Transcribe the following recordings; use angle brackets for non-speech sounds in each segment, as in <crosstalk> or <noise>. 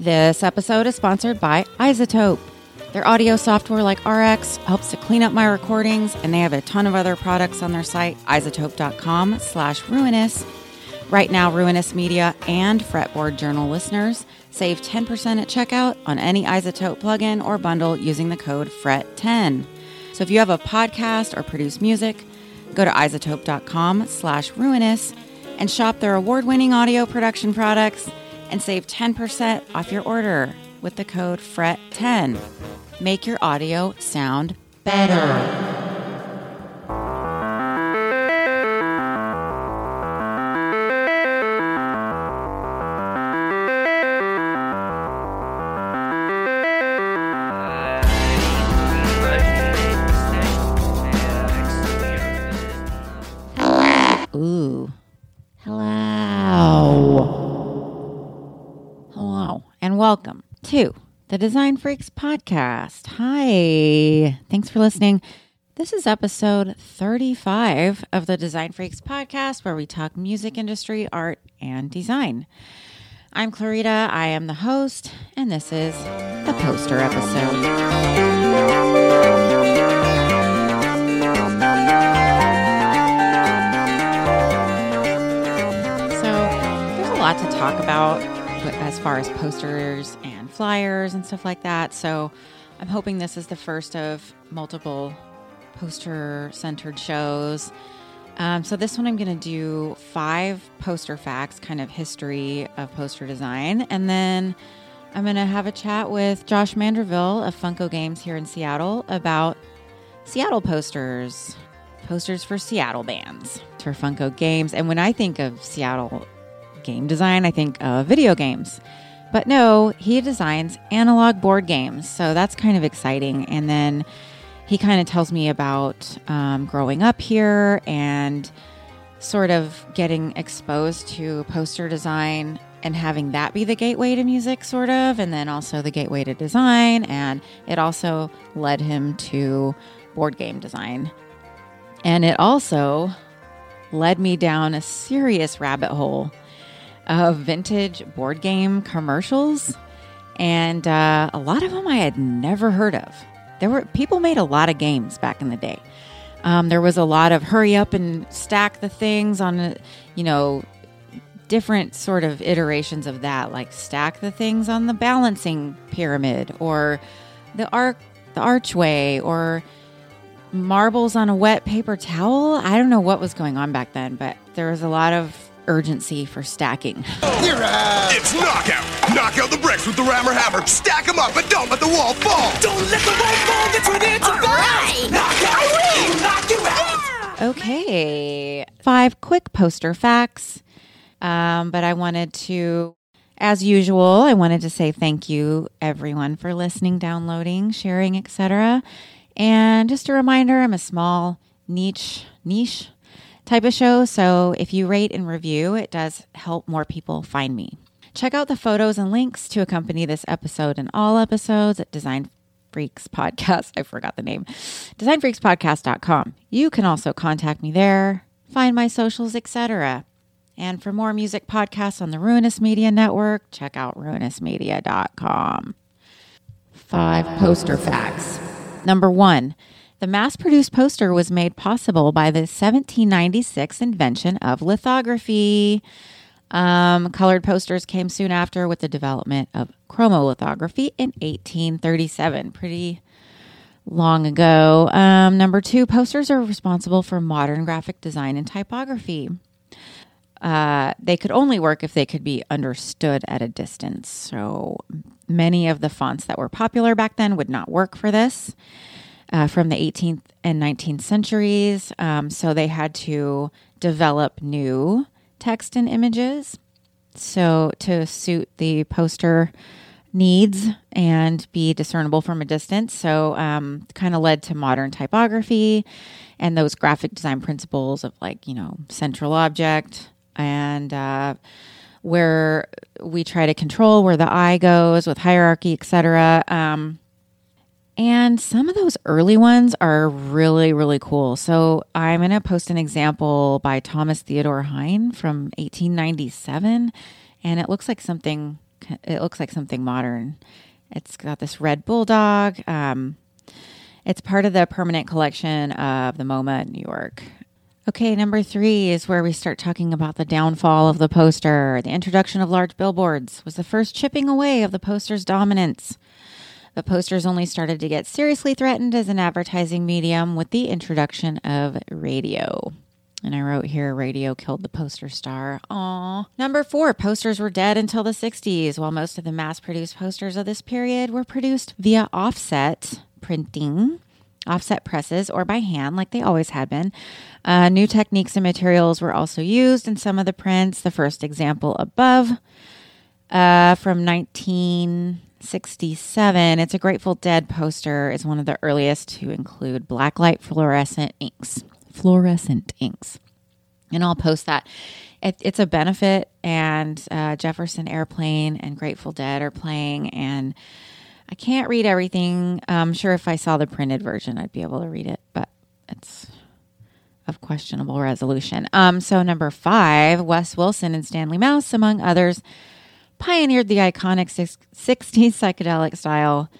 This episode is sponsored by iZotope. Their audio software like RX helps to clean up my recordings, and they have a ton of other products on their site, izotope.com/slash ruinous. Right now, Ruinous Media and Fretboard Journal listeners save 10% at checkout on any iZotope plugin or bundle using the code FRET10. So if you have a podcast or produce music, go to izotope.com slash ruinous and shop their award-winning audio production products and save 10% off your order with the code FRET10. Make your audio sound better. The Design Freaks podcast. Hi. Thanks for listening. This is episode 35 of the Design Freaks podcast, where we talk music industry, art, and design. I'm Clarita. I am the host, and this is the poster episode. So there's a lot to talk about as far as posters and flyers and stuff like that. So I'm hoping this is the first of multiple poster centered shows. Um, so this one I'm going to do five poster facts, kind of history of poster design, and then I'm going to have a chat with Josh Manderville of Funko Games here in Seattle about Seattle posters, posters for Seattle bands for Funko Games. And when I think of Seattle game design, I think of video games. But no, he designs analog board games. So that's kind of exciting. And then he kind of tells me about um, growing up here and sort of getting exposed to poster design and having that be the gateway to music, sort of, and then also the gateway to design. And it also led him to board game design. And it also led me down a serious rabbit hole of vintage board game commercials. And uh, a lot of them I had never heard of. There were people made a lot of games back in the day. Um, there was a lot of hurry up and stack the things on, you know, different sort of iterations of that, like stack the things on the balancing pyramid or the arc, the archway, or marbles on a wet paper towel. I don't know what was going on back then, but there was a lot of urgency for stacking. You're out. It's knockout. Knock out the bricks with the rammer hammer. Stack them up and don't let the wall fall. Don't let the wall fall. That's what it's All about. right. Knockout. I win. Knock you out. Okay, five quick poster facts. Um, but I wanted to, as usual, I wanted to say thank you everyone for listening, downloading, sharing, etc. And just a reminder, I'm a small niche niche type of show, so if you rate and review, it does help more people find me. Check out the photos and links to accompany this episode and all episodes at Design Freaks Podcast. <laughs> I forgot the name. DesignFreaksPodcast.com. You can also contact me there, find my socials, etc. And for more music podcasts on the Ruinous Media Network, check out ruinousmedia.com. Five poster facts. Number one, the mass produced poster was made possible by the 1796 invention of lithography. Um, colored posters came soon after with the development of chromolithography in 1837. Pretty long ago. Um, number two, posters are responsible for modern graphic design and typography. Uh, they could only work if they could be understood at a distance. So many of the fonts that were popular back then would not work for this uh, from the 18th and 19th centuries. Um, so they had to develop new text and images. So to suit the poster needs and be discernible from a distance. So, um, kind of led to modern typography and those graphic design principles of like, you know, central object and uh, where we try to control where the eye goes with hierarchy, etc. Um, and some of those early ones are really, really cool. So I'm going to post an example by Thomas Theodore Hein from 1897, and it looks like something. It looks like something modern. It's got this red bulldog. Um, it's part of the permanent collection of the MoMA in New York. Okay, number three is where we start talking about the downfall of the poster. The introduction of large billboards was the first chipping away of the poster's dominance. The posters only started to get seriously threatened as an advertising medium with the introduction of radio. And I wrote here, radio killed the poster star. Aw. Number four, posters were dead until the 60s, while most of the mass produced posters of this period were produced via offset printing, offset presses, or by hand, like they always had been. Uh, new techniques and materials were also used in some of the prints. The first example above uh, from 1967, it's a Grateful Dead poster, is one of the earliest to include blacklight fluorescent inks fluorescent inks. And I'll post that. It, it's a benefit, and uh, Jefferson Airplane and Grateful Dead are playing, and I can't read everything. I'm sure if I saw the printed version, I'd be able to read it, but it's of questionable resolution. Um, so number five, Wes Wilson and Stanley Mouse, among others, pioneered the iconic 60s psychedelic style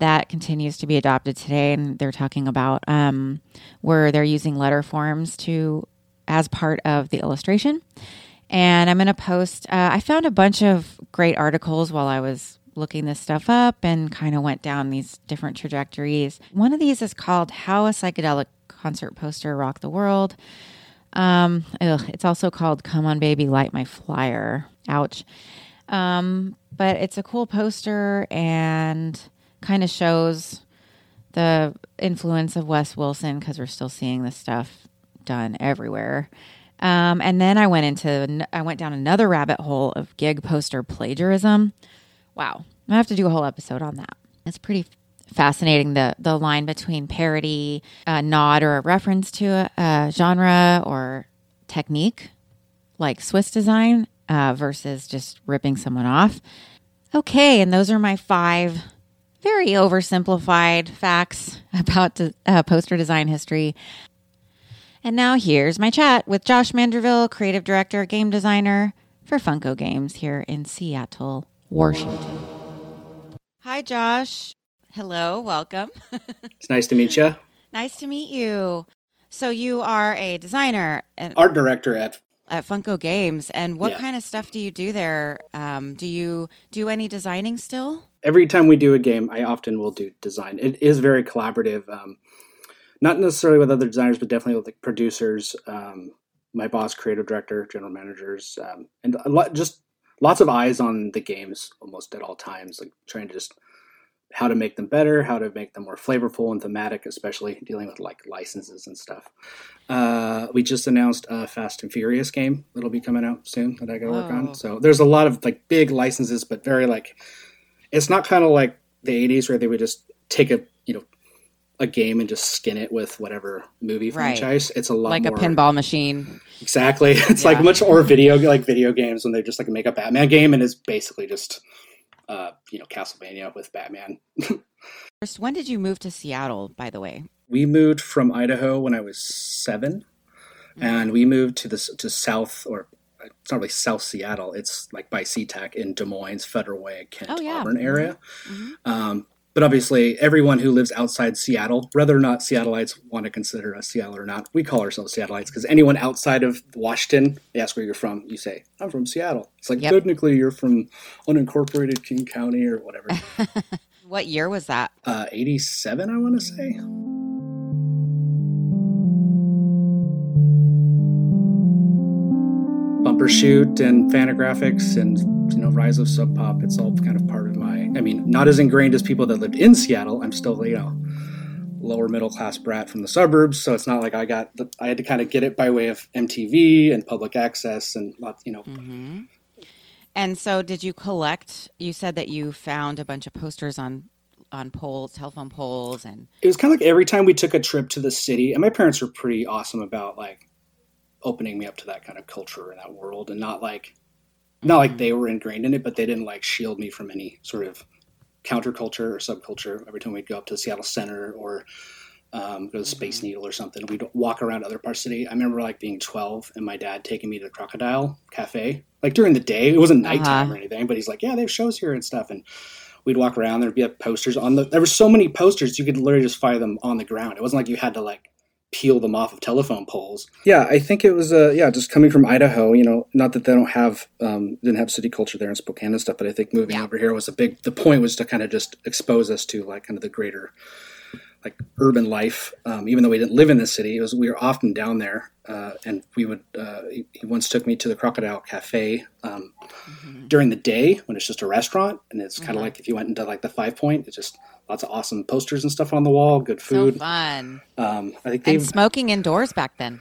that continues to be adopted today, and they're talking about um, where they're using letter forms to as part of the illustration. And I'm going to post. Uh, I found a bunch of great articles while I was looking this stuff up and kind of went down these different trajectories. One of these is called "How a Psychedelic Concert Poster Rocked the World." Um, ugh, it's also called "Come on, Baby, Light My Flyer." Ouch. Um, but it's a cool poster and kind of shows the influence of Wes Wilson because we're still seeing this stuff done everywhere. Um, and then I went into I went down another rabbit hole of gig poster plagiarism. Wow, I have to do a whole episode on that. It's pretty fascinating the the line between parody, a nod, or a reference to a, a genre or technique, like Swiss design, uh, versus just ripping someone off. Okay, and those are my five very oversimplified facts <laughs> about uh, poster design history. And now here's my chat with Josh Manderville, creative director, game designer for Funko Games here in Seattle, Washington. Hi, Josh. Hello, welcome. it's nice to meet you. <laughs> Nice to meet you. So you are a designer, and art director at at Funko Games, and what Yeah. kind of stuff do you do there? Um, do you do any designing still? every time we do a game, I often will do design. It is very collaborative, um, not necessarily with other designers, but definitely with like producers, um, my boss, creative director, general managers, um, and a lot, just lots of eyes on the games almost at all times, like trying to just how to make them better, how to make them more flavorful and thematic, especially dealing with like licenses and stuff. Uh, we just announced a Fast and Furious game that'll be coming out soon that I got to work Oh. on. So there's a lot of like big licenses, but very like it's not kind of like the 80s where they would just take a you know a game and just skin it with whatever movie Right. franchise it's a lot like more a pinball machine. exactly <laughs> it's Yeah. like much or video like video games when they just like make a batman game and it's basically just uh you know castlevania with batman First, when did you move to Seattle? By the way, we moved from idaho when i was 7 Mm-hmm. and we moved to this to south or it's not really south seattle it's like by seatac in des moines federal way kent Oh, yeah. auburn area Mhm. Um, but obviously, everyone who lives outside Seattle, whether or not Seattleites want to consider us Seattle or not, we call ourselves Seattleites because anyone outside of Washington, they ask where you're from, you say, I'm from Seattle. It's like, Yep. technically, you're from unincorporated King County or whatever. <laughs> what year was that? uh, 87, I want to say. Bumbershoot and Fantagraphics and you know Rise of Sub Pop. It's all kind of part of my. I mean, not as ingrained as people that lived in Seattle. I'm still you know lower middle class brat from the suburbs, so it's not like I got. The, I had to kind of get it by way of MTV and public access and lots. You know, Mm-hmm. And so, did you collect? You said that you found a bunch of posters on on poles, telephone poles, and it was kind of like every time we took a trip to the city, and my parents were pretty awesome about like opening me up to that kind of culture and that world, and not like not like they were ingrained in it, but they didn't like shield me from any sort of counterculture or subculture. Every time we'd go up to the Seattle Center or um, go to Space Needle or something, we'd walk around other parts of the city. I remember like being 12 and my dad taking me to the Crocodile Cafe, like during the day. It wasn't nighttime Uh-huh. or anything, but he's like, yeah, they have shows here and stuff. And we'd walk around. There'd be posters on the. There were so many posters you could literally just find them on the ground. It wasn't like you had to like peel them off of telephone poles. Yeah, I think it was. Uh, yeah, just coming from Idaho. You know, not that they don't have um, didn't have city culture there in Spokane and stuff, but I think moving Yeah. over here was a big. The point was to kind of just expose us to like kind of the greater like urban life. Um, even though we didn't live in the city, it was we were often down there, uh, and we would. Uh, he he once took me to the Crocodile Cafe um, during the day when it's just a restaurant, and it's kind of like if you went into like the Five Point, it's just lots of awesome posters and stuff on the wall, good food so fun. um, I think they. And smoking indoors back then.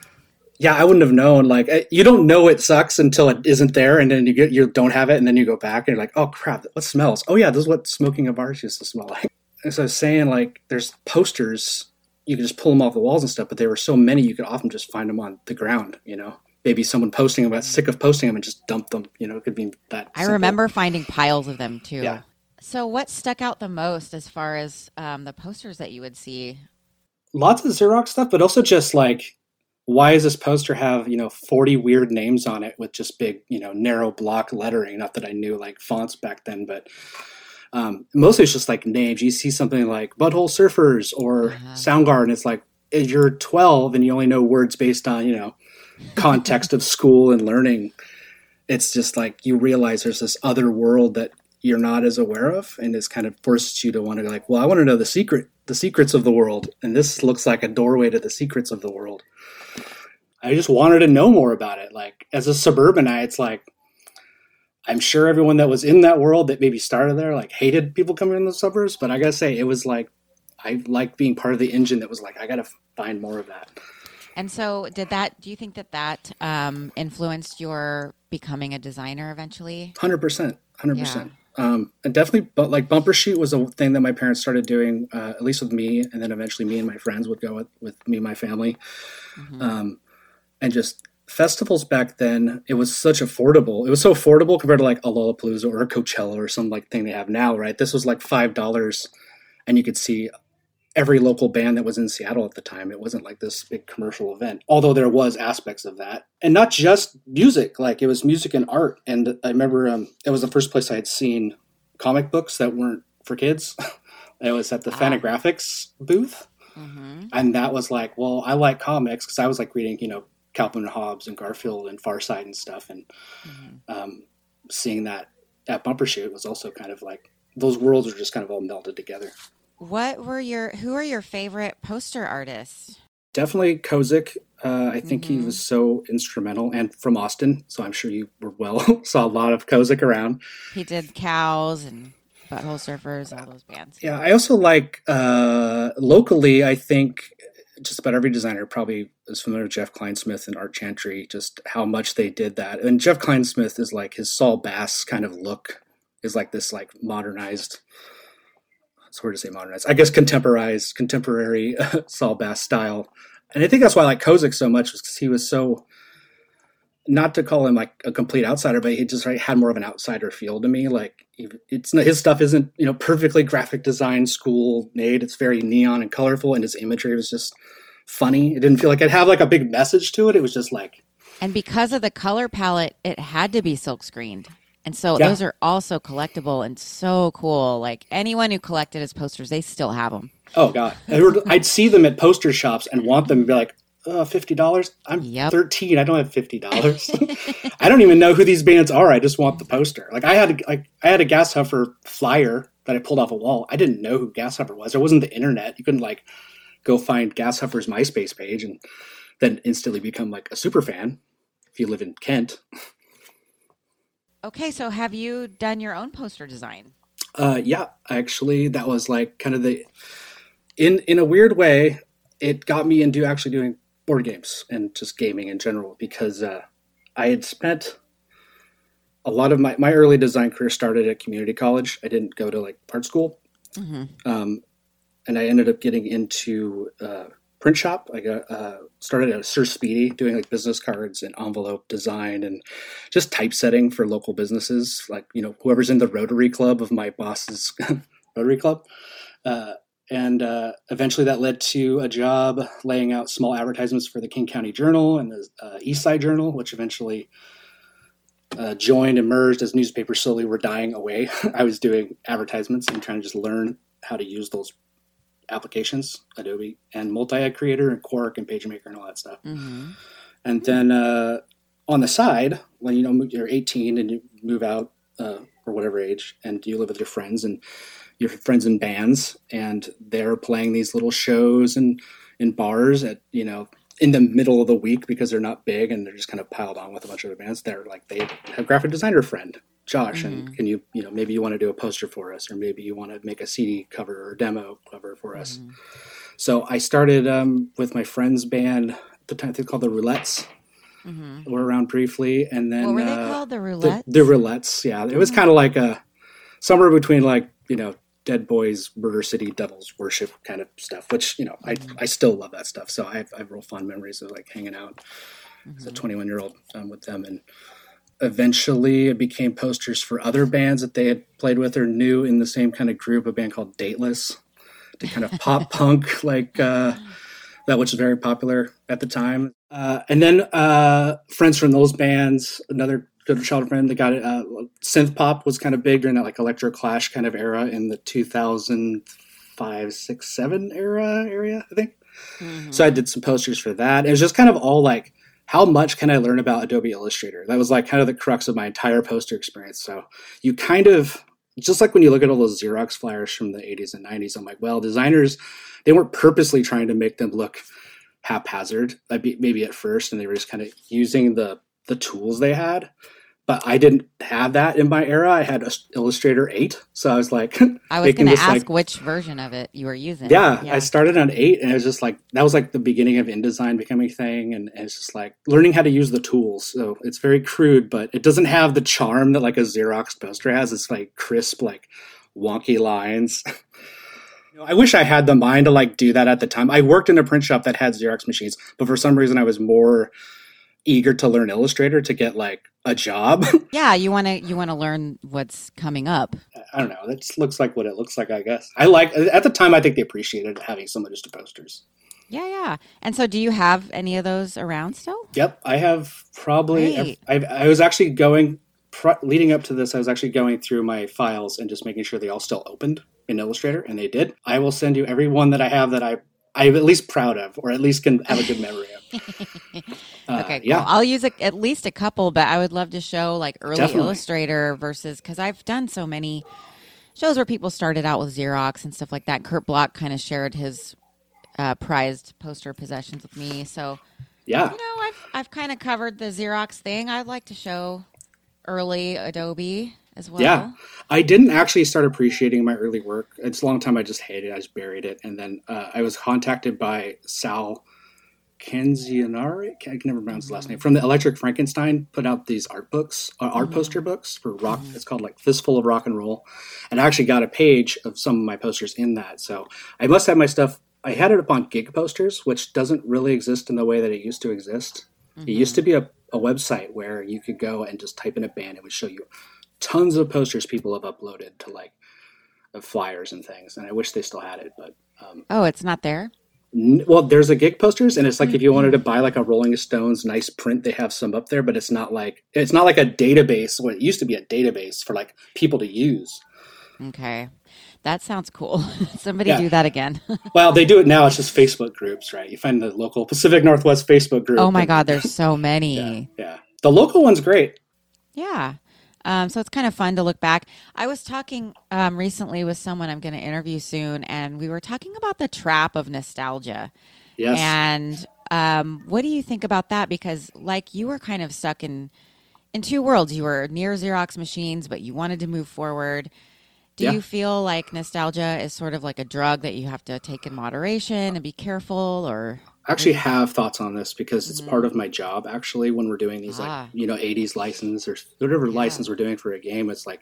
Yeah, I wouldn't have known. Like, eh, you don't know it sucks until it isn't there, and then you get you don't have it, and then you go back and you're like, oh crap, what smells? Oh yeah, this is what smoking a bar used to smell <laughs> like. As I was saying, like, there's posters you could just pull them off the walls and stuff, but there were so many you could often just find them on the ground. You know, maybe someone posting them, got sick of posting them, and just dumped them. You know, it could be that. I simple. remember finding piles of them too. Yeah. So, what stuck out the most as far as um, the posters that you would see? lots of Xerox stuff, but also just like, why does this poster have you know forty weird names on it with just big you know narrow block lettering? Not that I knew like fonts back then, but um, mostly it's just like names. You see something like Butthole Surfers or Uh-huh. Soundgarden. It's like if you're twelve and you only know words based on you know context of school and learning. It's just like you realize there's this other world that you're not as aware of, and it's kind of forces you to want to be like, well, I want to know the secret, the secrets of the world, and this looks like a doorway to the secrets of the world. I just wanted to know more about it. Like as a suburbanite, it's like I'm sure everyone that was in that world that maybe started there like hated people coming in the suburbs, but I gotta say it was like I liked being part of the engine that was like I gotta find more of that. And so, did that? Do you think that that um, influenced your becoming a designer eventually? Hundred percent, hundred percent. Um, and definitely, but like Bumbershoot was a thing that my parents started doing, uh, at least with me, and then eventually me and my friends would go with, with me and my family. Um, and just festivals back then, it was such affordable. It was so affordable compared to like a Lollapalooza or a Coachella or some like thing they have now, right? This was like five dollars, and you could see every local band that was in Seattle at the time. It wasn't like this big commercial event, although there was aspects of that, and not just music. Like it was music and art. And I remember um, it was the first place I had seen comic books that weren't for kids. <laughs> it was at the Ah. Fantagraphics booth, Mm-hmm. and that was like, well, I like comics because I was like reading, you know, Calvin and Hobbes and Garfield and Far Side and stuff, and um, seeing that at Bumbershoot was also kind of like those worlds are just kind of all melded together. What were your? Who are your favorite poster artists? definitely Kozik. Uh, I think he Mhm. was so instrumental, and from Austin, so I'm sure you were well <laughs> saw a lot of Kozik around. He did Cows and Butthole Surfers, all those bands. Yeah, I also like uh, locally. I think just about every designer probably is familiar with Jeff Kleinsmith and Art Chantry. Just how much they did that, and Jeff Kleinsmith is like his Saul Bass kind of look is like this like modernized. It's hard to say modernized. I guess contemporized, contemporary <laughs> Saul Bass style, and I think that's why I like Kozik so much was because he was so. Not to call him like a complete outsider, but he just like, had more of an outsider feel to me. Like it's his stuff isn't you know perfectly graphic design school made. It's very neon and colorful, and his imagery was just funny. It didn't feel like it had like a big message to it. It was just like And because of the color palette, it had to be silk screened. And so Yeah. those are also collectible and so cool. Like anyone who collected his posters, they still have them. oh god, I'd see them at poster shops and want them and be like. Uh, fifty dollars. I'm Yep. thirteen. I don't have fifty dollars. <laughs> I don't even know who these bands are. I just want the poster. Like I had, a, like I had a Gas Huffer flyer that I pulled off a wall. I didn't know who Gas Huffer was. There wasn't the internet. You couldn't like go find Gas Huffer's MySpace page and then instantly become like a super fan if you live in Kent. Okay, so have you done your own poster design? Uh, yeah, actually, that was like kind of the in in a weird way. It got me into actually doing board games and just gaming in general because uh, I had spent a lot of my, my early design career started at community college. I didn't go to like art school. Um, and I ended up getting into uh, print shop. I got uh, started at Sir Speedy doing like business cards and envelope design and just typesetting for local businesses. Like, you know, whoever's in the Rotary Club of my boss's <laughs> Rotary Club. Uh, and uh, eventually that led to a job laying out small advertisements for the King County Journal and the uh, East Side Journal, which eventually uh, joined and merged as newspapers slowly were dying away. <laughs> I was doing advertisements and trying to just learn how to use those applications, Adobe and Multi-Ad Creator and Quark and PageMaker and all that stuff. Mm-hmm. And then uh, on the side, when you know you're 18 and you move out uh, or whatever age, and you live with your friends and your friends in bands, and they're playing these little shows and in bars at you know in the middle of the week because they're not big and they're just kind of piled on with a bunch of bands. They're like they have graphic designer friend Josh, and can you you know maybe you want to do a poster for us, or maybe you want to make a CD cover or demo cover for us. So I started um, with my friend's band at the time. They called the Roulettes. Were around briefly, and then What were they uh, called? The the, the Roulettes. Yeah, it was kind of like a somewhere between like you know Dead Boys, Murder City, Devil's Worship kind of stuff. Which you know I I still love that stuff. So I have, I have real fond memories of like hanging out as a 21 year old um, with them and. Eventually, it became posters for other bands that they had played with or knew in the same kind of group. A band called Dateless, to kind of pop <laughs> punk like uh, that, which was very popular at the time. Uh, and then uh, friends from those bands, another good childhood friend that got it. Uh, synth pop was kind of big during that like electro clash kind of era in the 2005, six, seven era area, I think. So I did some posters for that. It was just kind of all like, how much can I learn about Adobe Illustrator? That was like kind of the crux of my entire poster experience. So you kind of just like when you look at all those Xerox flyers from the 80s and 90s, I'm like, well, designers, they weren't purposely trying to make them look haphazard, maybe at first, and they were just kind of using the the tools they had. But I didn't have that in my era. I had Illustrator 8, so I was like, <laughs> I was going to ask like, which version of it you were using. yeah, I started on eight, and it was just like that was like the beginning of InDesign becoming a thing, and, and it's just like learning how to use the tools. So it's very crude, but it doesn't have the charm that like a Xerox poster has. It's like crisp, like wonky lines. <laughs> You know, I wish I had the mind to like do that at the time. I worked in a print shop that had Xerox machines, but for some reason I was more eager to learn Illustrator to get like a job. <laughs> Yeah, you want to you want to learn what's coming up. I don't know. That just looks like what it looks like. I guess I like at the time. I think they appreciated having some of just the posters. Yeah, yeah. And so, do you have any of those around still? Yep, I have probably. I, I was actually going leading up to this. I was actually going through my files and just making sure they all still opened in Illustrator, and they did. I will send you every one that I have that I I'm at least proud of, or at least can have a good memory of. Uh, Okay, cool. yeah, I'll use a, at least a couple, but I would love to show like early Definitely. Illustrator versus because I've done so many shows where people started out with Xerox and stuff like that. Kurt Block kind of shared his uh, prized poster possessions with me, so yeah. you know I've I've kind of covered the Xerox thing. I'd like to show early Adobe as well. Yeah, I didn't actually start appreciating my early work. It's a long time I just hated. it. I just buried it, and then uh, I was contacted by Sal Canzonieri. I can never pronounce his last name. From the Electric Frankenstein, put out these art books, uh, art poster books for rock. It's called like Fistful of Rock and Roll, and I actually got a page of some of my posters in that. So I must have my stuff. I had it up on Gig Posters, which doesn't really exist in the way that it used to exist. It used to be a, a website where you could go and just type in a band. It would show you tons of posters people have uploaded to like of flyers and things. And I wish they still had it, but um, Oh, it's not there. Well, there's a gig posters, and it's like if you wanted to mm-hmm. buy like a Rolling Stones nice print, they have some up there, but it's not like it's not like a database. What it used to be a database for like people to use. Okay, that sounds cool. <laughs> Somebody Yeah. do that again. <laughs> Well, they do it now. It's just Facebook groups, right? You find the local Pacific Northwest Facebook group. oh my and- God, there's so <laughs> many. Yeah, yeah. The local one's great. Yeah. Um, so it's kind of fun to look back. I was talking um, recently with someone I'm going to interview soon, and we were talking about the trap of nostalgia. Yes. And um, what do you think about that? Because like you were kind of stuck in in two worlds. You were near Xerox machines, but you wanted to move forward. Do Yeah. you feel like nostalgia is sort of like a drug that you have to take in moderation and be careful, or actually have thoughts on this because it's part of my job. Actually, when we're doing these Ah. like you know '80s license or whatever license we're doing for a game, it's like,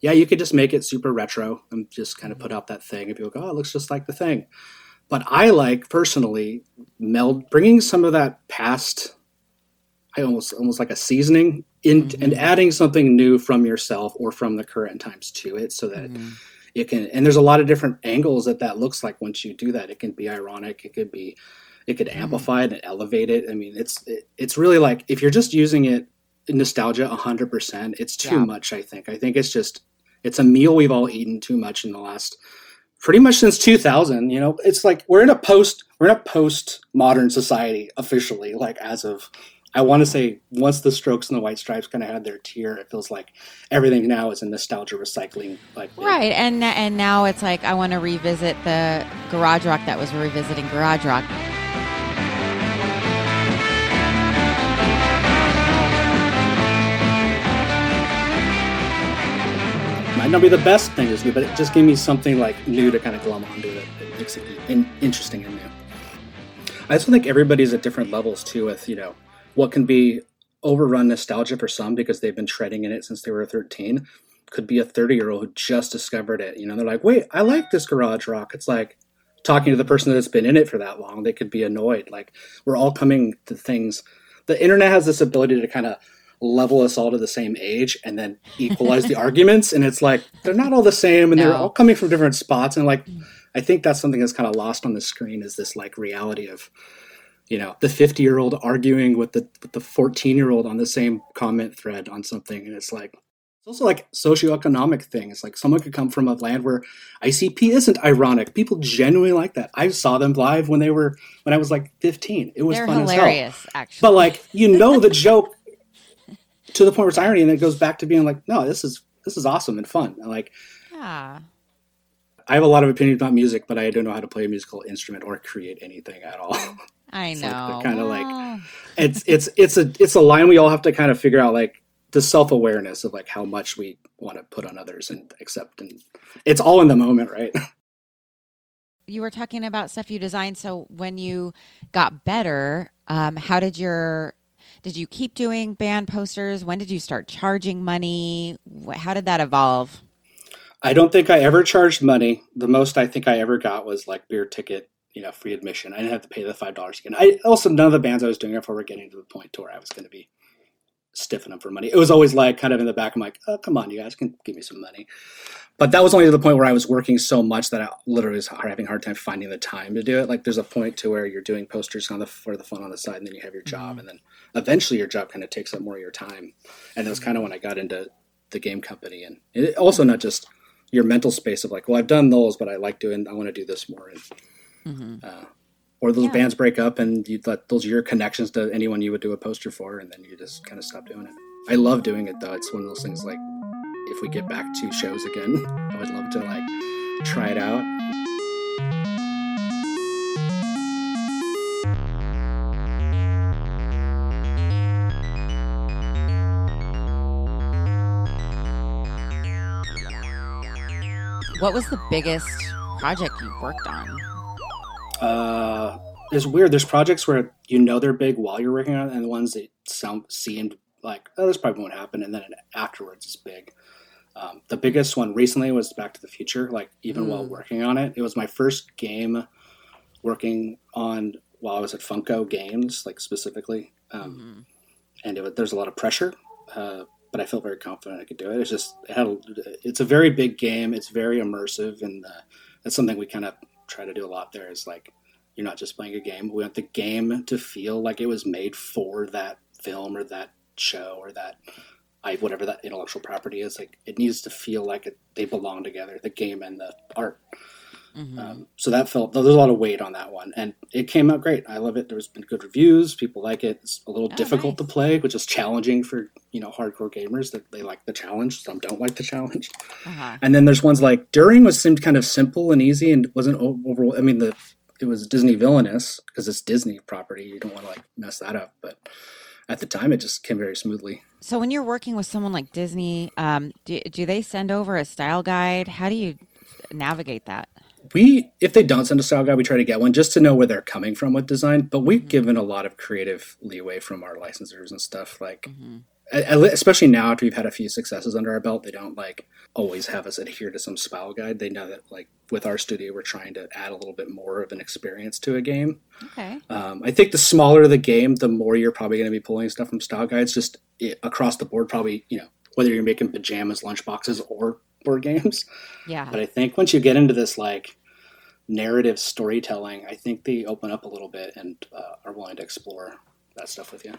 yeah, you could just make it super retro and just kind of put out that thing, and people go, oh, it looks just like the thing. But I like personally meld bringing some of that past, I almost almost like a seasoning in and adding something new from yourself or from the current times to it, so that Mhm. it can and there's a lot of different angles that that looks like once you do that it can be ironic it could be it could amplify it and elevate it i mean it's it, it's really like if you're just using it in nostalgia 100% it's too Yeah. much i think i think it's just it's a meal we've all eaten too much in the last pretty much since 2000 you know it's like we're in a post we're in a post modern society officially like as of i want to say once the strokes and the white stripes kind of had their tier it feels like everything now is a nostalgia recycling like. Right, and and now it's like I want to revisit the Garage Rock that was revisiting Garage Rock. Might not be the best thing to do, but it just gave me something like new to kind of glom onto it. It makes it in, interesting and new. I also think everybody's at different levels too, with you know what can be overrun nostalgia for some because they've been treading in it since they were 13. Could be a 30 year old who just discovered it. You know, they're like, wait, I like this garage rock. It's like talking to the person that's been in it for that long. They could be annoyed. Like we're all coming to things. The internet has this ability to kind of level us all to the same age and then equalize the <laughs> arguments and it's like they're not all the same and they're all coming from different spots and like i think that's something that's kind of lost on the screen is this like reality of you know the 50 year old arguing with the with the 14 year old on the same comment thread on something and it's like it's also like socioeconomic things like someone could come from a land where icp isn't ironic. People genuinely like that. I saw them live when they were when i was like 15 it was They're fun as hell. hilarious, actually. but like you know the <laughs> joke to the point where it's irony and it goes back to being like no this is this is awesome and fun. And, like yeah, i have a lot of opinions about music but i don't know how to play a musical instrument or create anything at all. <laughs> I <laughs> like know. kinda like- Well, it's it's it's a it's a line we all have to kind of figure out like the self-awareness of like how much we want to put on others and accept and it's all in the moment right? <laughs> You were talking about stuff you designed. So when you got better, um, how did your did you keep doing band posters? When did you start charging money? How did that evolve? I don't think I ever charged money. The most I think I ever got was like beer ticket, you know, free admission. I didn't have to pay the five dollars again. I also none of the bands I was doing it for were getting to the point to where I was going to be stiffing them for money. It was always like kind of in the back. I'm like, oh come on, you guys can give me some money. But that was only to the point where I was working so much that I literally was having a hard time finding the time to do it. Like there's a point to where you're doing posters on the for the fun on the side, and then you have your job, and then eventually your job kind of takes up more of your time. And that was kind of when I got into the game company, and it, also not just your mental space of like, well, I've done those, but I like doing, I want to do this more. And, uh, or those Yeah. bands break up and you let those are your connections to anyone you would do a poster for, and then you just kind of stop doing it. I love doing it though. It's one of those things like, if we get back to shows again, <laughs> I would love to like try it out. What was the biggest project you worked on? Uh, it's weird. There's projects where you know they're big while you're working on it, and the ones that sound seemed like oh, this probably won't happen, and then afterwards it's big. Um, the biggest one recently was Back to the Future. Like even while Mm. working on it, it was my first game working on while I was at Funko Games, like specifically. Um, and it, there's a lot of pressure, uh, but I felt very confident I could do it. It's just it had a, it's a very big game. It's very immersive, and uh, that's something we kind of try to do a lot. There is like you're not just playing a game. We want the game to feel like it was made for that film or that show or that I whatever that intellectual property is. Like it needs to feel like it, they belong together, the game and the art. Mhm. Um, so that felt there's a lot of weight on that one, and it came out great. I love it. There's been good reviews. People like it. It's a little Oh, difficult nice. to play, which is challenging for you know hardcore gamers that they like the challenge. Some don't like the challenge. Uh-huh. And then there's ones like During was seemed kind of simple and easy and wasn't o- over. I mean the it was Disney villainous because it's Disney property. You don't want to like mess that up, but at the time it just came very smoothly. So when you're working with someone like Disney, um, do, do they send over a style guide? How do you navigate that? we if they don't send a style guide, we try to get one just to know where they're coming from with design. But we've given a lot of creative leeway from our licensors and stuff. Like, a- especially now after we've had a few successes under our belt, they don't like always have us adhere to some style guide. They know that like with our studio, we're trying to add a little bit more of an experience to a game. Okay. Um, I think the smaller the game, the more you're probably going to be pulling stuff from style guides, just i across the board. Probably, you know, whether you're making pajamas, lunchboxes, or board games. Yeah. But I think once you get into this like narrative storytelling, I think they open up a little bit and uh, are willing to explore that stuff with you.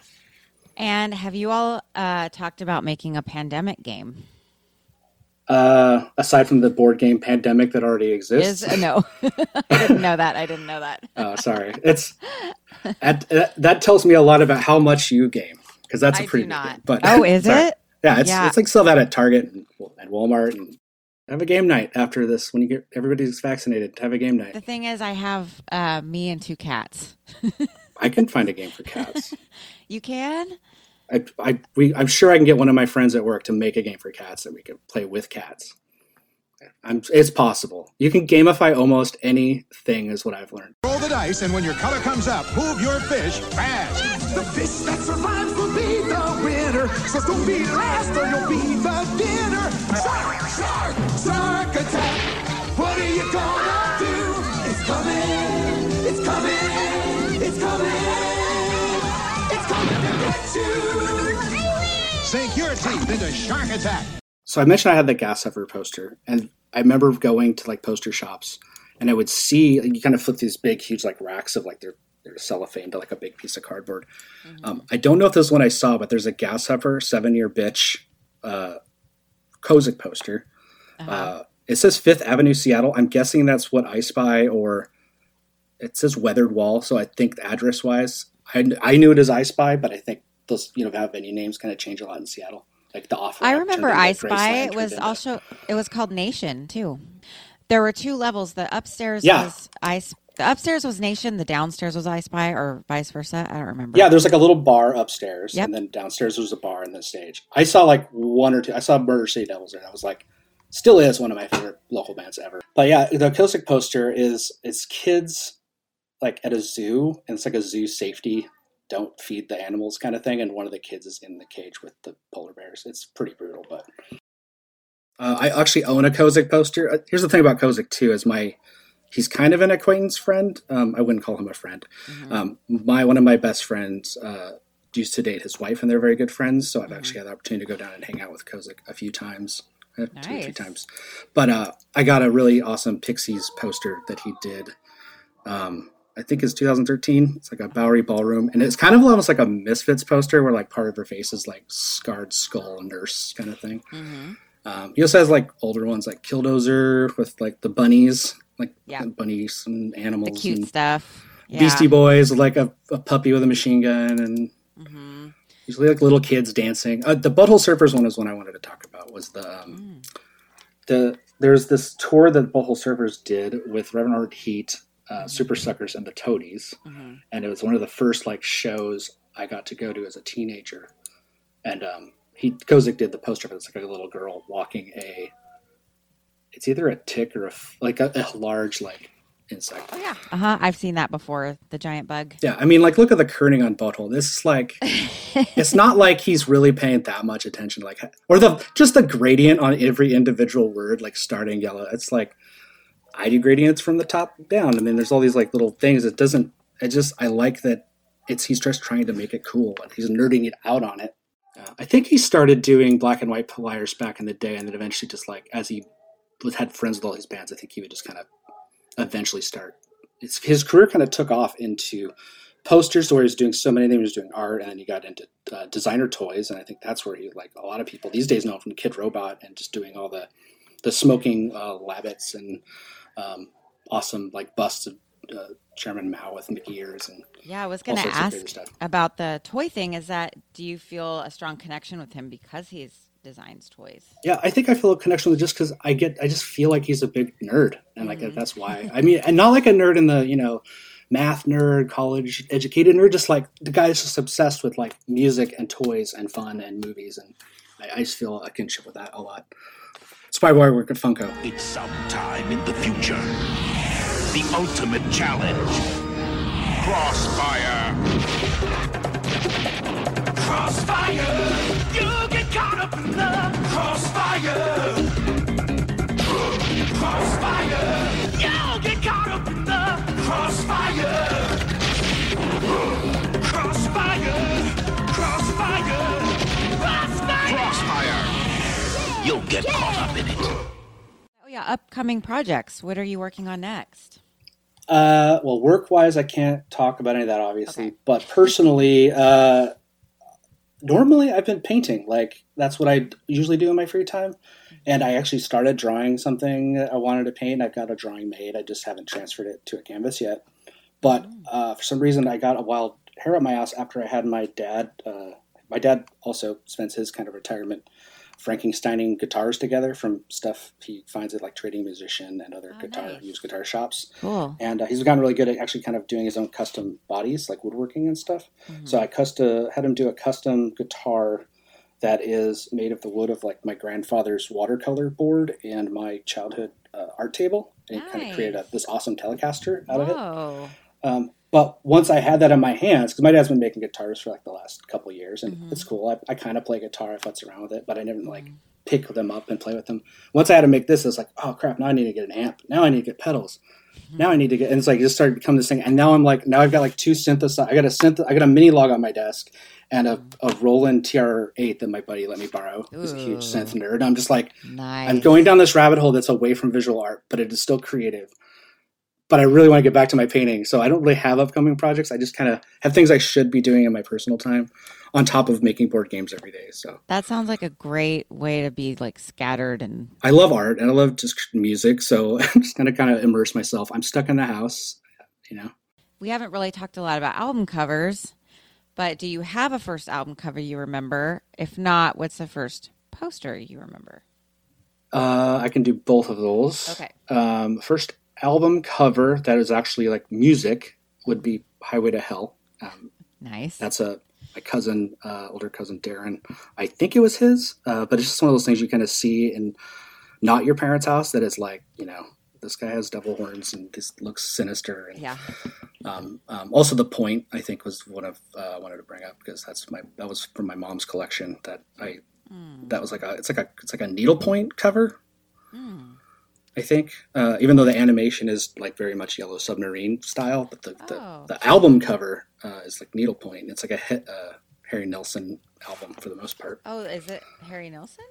And have you all uh, talked about making a pandemic game? Uh, aside from the board game pandemic that already exists, Is no, I didn't know that. I didn't know that. <laughs> oh, sorry, it's that, that that tells me a lot about how much you game because that's a I pretty not. game. But Oh, is <laughs> sorry. it? Yeah, it's Yeah. it's like sell that at Target and, and Walmart and have a game night after this when you get everybody's vaccinated. Have a game night. The thing is, I have uh, me and two cats. <laughs> I can find a game for cats. You can? I, I, we, I'm sure I can get one of my friends at work to make a game for cats that we can play with cats. I'm, it's possible. You can gamify almost anything, is what I've learned. Roll the dice, and when your color comes up, move your fish fast. The fish that survives will be the winner. So don't be last or you'll be the dinner. Shark, shark, shark attack. What are you gonna do? It's coming, it's coming, it's coming. Sink your teeth into Shark Attack. So I mentioned I had the Gas Huffer poster, and I remember going to like poster shops, and I would see you kind of flip these big, huge like racks of like their their cellophane to like a big piece of cardboard. Um, I don't know if this is one I saw, but there's a Gas Huffer seven year bitch uh, Kozik poster. uh it says Fifth Avenue, Seattle. I'm guessing that's what I Spy or it says Weathered Wall. So I think address wise, I, I knew it as I Spy, but I think those you know have venue names kind of change a lot in Seattle. Like the offer. I remember I Spy. It was also it was called Nation too. There were two levels. The upstairs Yeah. was I. The upstairs was Nation. The downstairs was I Spy, or vice versa. I don't remember. Yeah, there's like a little bar upstairs, Yep. and then downstairs was a bar and then stage. I saw like one or two. I saw Murder City Devils there. and I was like, still is one of my favorite local bands ever. But yeah, the Kozik poster is it's kids like at a zoo, and it's like a zoo safety, don't feed the animals kind of thing. And one of the kids is in the cage with the polar bears. It's pretty brutal, but. Uh, I actually own a Kozik poster. Uh, Here's the thing about Kozik too: is my he's kind of an acquaintance friend. Um, I wouldn't call him a friend. Um, my one of my best friends uh, used to date his wife, and they're very good friends. So I've actually had the opportunity to go down and hang out with Kozik a few times, uh, two or three times. But uh, I got a really awesome Pixies poster that he did. Um, I think it's 2013. It's like a Bowery Ballroom, and it's kind of almost like a Misfits poster, where like part of her face is like scarred skull nurse kind of thing. hmm Um, he also has like older ones like Killdozer with like the bunnies, like Yeah. bunnies and animals, The cute and stuff. Yeah. Beastie Boys with like a, a puppy with a machine gun, and hmm usually like little kids dancing. Uh, the Butthole Surfers one is one I wanted to talk about. Was the um, the there's this tour that Butthole Surfers did with Reverend Heat, uh, Super Suckers, and the Toadies, hmm and it was one of the first like shows I got to go to as a teenager. And um, he Kozik did the poster for it. It's like a little girl walking a. It's either a tick or a like a, a large like insect. Oh yeah. Uh huh. I've seen that before. The giant bug. Yeah, I mean, like, look at the kerning on Butthole. This is like, <laughs> it's not like he's really paying that much attention, like, or the just the gradient on every individual word, like starting yellow. It's like I do gradients from the top down, and then there's all these like little things. It doesn't. I just I like that it's he's just trying to make it cool, and he's nerding it out on it. Uh, I think he started doing black and white flyers back in the day, and then eventually, just like as he was- had friends with all his bands, I think he would just kind of eventually start. It's, his career kind of took off into posters where he was doing so many things. He was doing art, and then he got into uh, designer toys, and I think that's where he like a lot of people these days know him from Kid Robot and just doing all the the smoking uh, labbits and um, awesome like busts of uh, Chairman Mao with Mickey ears and Yeah, I was going to ask about the toy thing. Is that do you feel a strong connection with him because he's designs toys? Yeah, I think I feel a connection with just because I get, I just feel like he's a big nerd, and like that's why. I mean, and not like a nerd in the you know, math nerd, college educated nerd, just like the guy's just obsessed with like music and toys and fun and movies, and I, I just feel a kinship with that a lot. I work at Funko. It's sometime in the future. the ultimate challenge. Crossfire. Crossfire. You get caught up in the crossfire. Crossfire. You get caught up in the. Crossfire. Crossfire. Crossfire. Crossfire. You'll get caught up in it. Oh yeah, upcoming projects. What are you working on next? Uh, well, work wise, I can't talk about any of that, obviously. Okay. But personally, uh, normally I've been painting. Like that's what I usually do in my free time. And I actually started drawing something I wanted to paint. I've got a drawing made. I just haven't transferred it to a canvas yet. But uh, for some reason, I got a wild hair at my house after I had my dad. Uh, my dad also spends his kind of retirement Frankensteining guitars together from stuff he finds at like Trading Musician and other Oh, guitar nice. used guitar shops. Cool. and uh, he's gotten really good at actually kind of doing his own custom bodies like woodworking and stuff. So i custom had him do a custom guitar that is made of the wood of like my grandfather's watercolor board and my childhood uh, art table. And he kind of created a, this awesome telecaster out of it. Um, but once I had that in my hands, because my dad's been making guitars for like the last couple of years, and Mm-hmm. it's cool. I, I kind of play guitar, I futz around with it, but I never like pick them up and play with them. Once I had to make this, it's like, oh crap! Now I need to get an amp. Now I need to get pedals. Mm-hmm. Now I need to get, and it's like it just started becoming this thing. And now I'm like, now I've got like two synthesizers. I got a synth. I got a minilogue on my desk. And a, a Roland TR8 that my buddy let me borrow. He's a huge synth nerd. I'm just like, Nice. I'm going down this rabbit hole that's away from visual art, but it is still creative. But I really want to get back to my painting, so I don't really have upcoming projects. I just kind of have things I should be doing in my personal time, on top of making board games every day. So That sounds like a great way to be like scattered and I love art and I love just music, so <laughs> I'm just gonna kind of immerse myself. I'm stuck in the house, you know. we haven't really talked a lot about album covers, but do you have a first album cover you remember? If not, what's the first poster you remember? Uh, I can do both of those. Okay. Um, first album cover that is actually like music would be Highway to Hell. Um, Nice. That's a my cousin, uh, older cousin Darren. I think it was his, uh, but it's just one of those things you kind of see in not your parents' house. That is like, you know, this guy has devil horns and this looks sinister. And yeah. um, um, also, the point I think was what I've uh, wanted to bring up because that's my that was from my mom's collection. That I that was like a it's like a it's like a needlepoint cover. I think, uh, even though the animation is like very much Yellow Submarine style, but the the, Oh. the album cover uh, is like needlepoint. It's like a hit, uh, Harry Nilsson album for the most part. Oh, is it Harry Nilsson?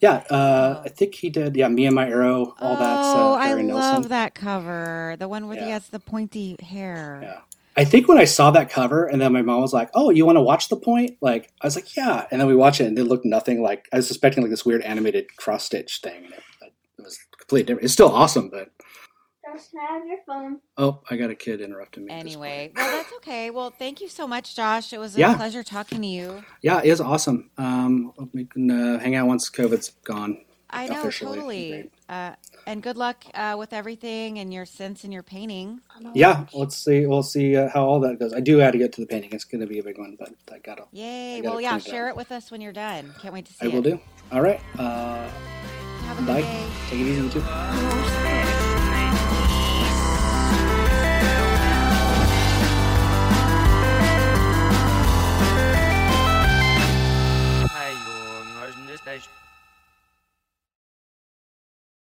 Yeah, uh, I think he did. Yeah, me and my arrow, all oh, uh, Harry I Nilsson. love that cover. The one where he has the pointy hair. Yeah. I think when I saw that cover, and then my mom was like, "Oh, you want to watch the point?" Like I was like, "Yeah," and then we watch it, and it looked nothing like I was suspecting like this weird animated cross stitch thing. And it, completely different. It's still awesome, but Just have your phone. oh, I got a kid interrupting me. Anyway, well, that's okay. Well, thank you so much, Josh. It was a Yeah. pleasure talking to you. yeah, it is awesome. Um, we can uh, hang out once COVID's gone. I know, officially. totally. Uh, and good luck uh, with everything and your sense and your painting. Yeah, let's see. We'll see uh, how all that goes. I do have to get to the painting. It's going to be a big one, but I gotta. Yay. I gotta Well, yeah, clean it share up. it with us when you're done. Can't wait to see it. I it. will do. All right. Bye. Take it easy, you too.